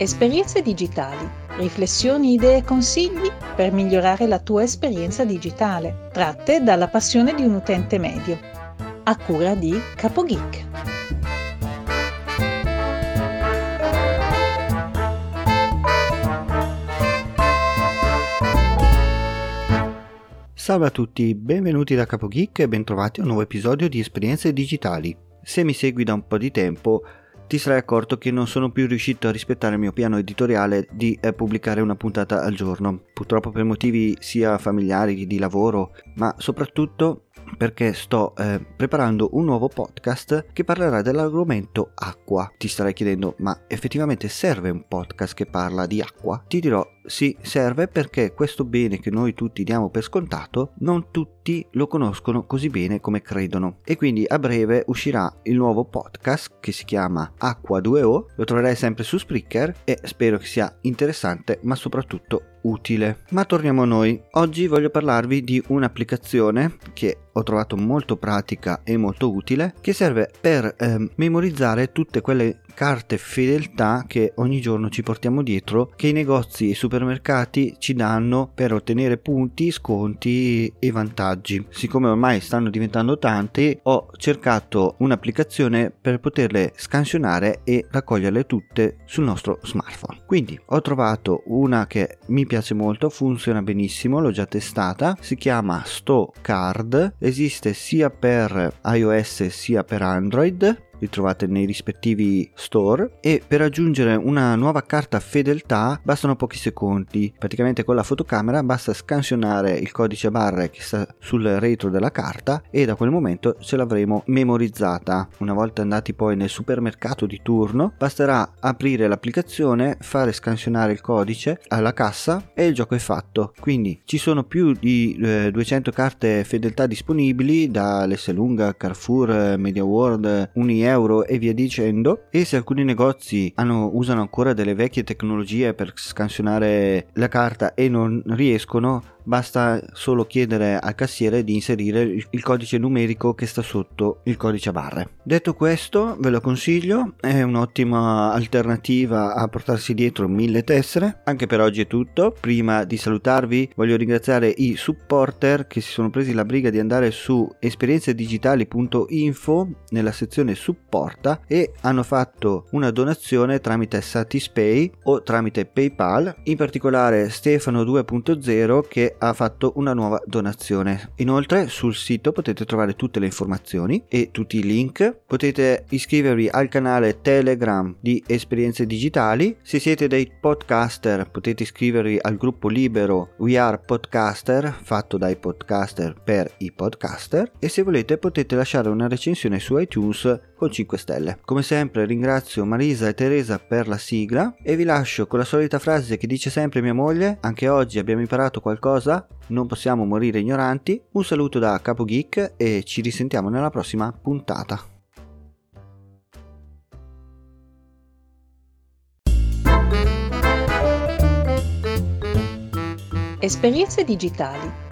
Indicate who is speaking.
Speaker 1: Esperienze digitali, riflessioni, idee e consigli per migliorare la tua esperienza digitale, tratte dalla passione di un utente medio. A cura di CapoGeek.
Speaker 2: Salve a tutti, benvenuti da CapoGeek e bentrovati a un nuovo episodio di Esperienze digitali. Se mi segui da un po' di tempo, ti sarai accorto che non sono più riuscito a rispettare il mio piano editoriale di eh, pubblicare una puntata al giorno, purtroppo per motivi sia familiari che di lavoro, ma soprattutto perché sto eh, preparando un nuovo podcast che parlerà dell'argomento acqua. Ti starai chiedendo, ma effettivamente serve un podcast che parla di acqua? Ti dirò, sì, serve perché questo bene che noi tutti diamo per scontato, non tutti lo conoscono così bene come credono. E quindi a breve uscirà il nuovo podcast che si chiama Acqua 2O, lo troverai sempre su Spreaker e spero che sia interessante ma soprattutto utile. Ma torniamo a noi. Oggi voglio parlarvi di un'applicazione che ho trovato molto pratica e molto utile che serve per eh, memorizzare tutte quelle carte fedeltà che ogni giorno ci portiamo dietro che i negozi e i supermercati ci danno per ottenere punti, sconti e vantaggi. Siccome ormai stanno diventando tante, ho cercato un'applicazione per poterle scansionare e raccoglierle tutte sul nostro smartphone. Quindi ho trovato una che mi piace molto, funziona benissimo, l'ho già testata, si chiama Sto Card, esiste sia per iOS sia per Android li trovate nei rispettivi store. E per aggiungere una nuova carta fedeltà bastano pochi secondi. Praticamente con la fotocamera basta scansionare il codice barre che sta sul retro della carta e da quel momento ce l'avremo memorizzata. Una volta andati poi nel supermercato di turno basterà aprire l'applicazione fare scansionare il codice alla cassa e il gioco è fatto. Quindi ci sono più di eh, 200 carte fedeltà disponibili da Lunga, Carrefour, Media World, Unie euro e via dicendo. E se alcuni negozi hanno, usano ancora delle vecchie tecnologie per scansionare la carta e non riescono basta solo chiedere al cassiere di inserire il codice numerico che sta sotto il codice a barre. Detto questo, ve lo consiglio, è un'ottima alternativa a portarsi dietro mille tessere. Anche per oggi è tutto. Prima di salutarvi, voglio ringraziare i supporter che si sono presi la briga di andare su esperienzedigitali.info nella sezione supporta e hanno fatto una donazione tramite Satispay o tramite PayPal. In particolare Stefano 2.0 che ha fatto una nuova donazione. Inoltre sul sito potete trovare tutte le informazioni e tutti i link. Potete iscrivervi al canale Telegram di Esperienze Digitali. Se siete dei podcaster potete iscrivervi al gruppo libero We Are Podcaster fatto dai podcaster per i podcaster e se volete potete lasciare una recensione su iTunes con 5 stelle. Come sempre ringrazio Marisa e Teresa per la sigla e vi lascio con la solita frase che dice sempre mia moglie, anche oggi abbiamo imparato qualcosa, non possiamo morire ignoranti. Un saluto da Capo Geek e ci risentiamo nella prossima puntata.
Speaker 1: Esperienze digitali,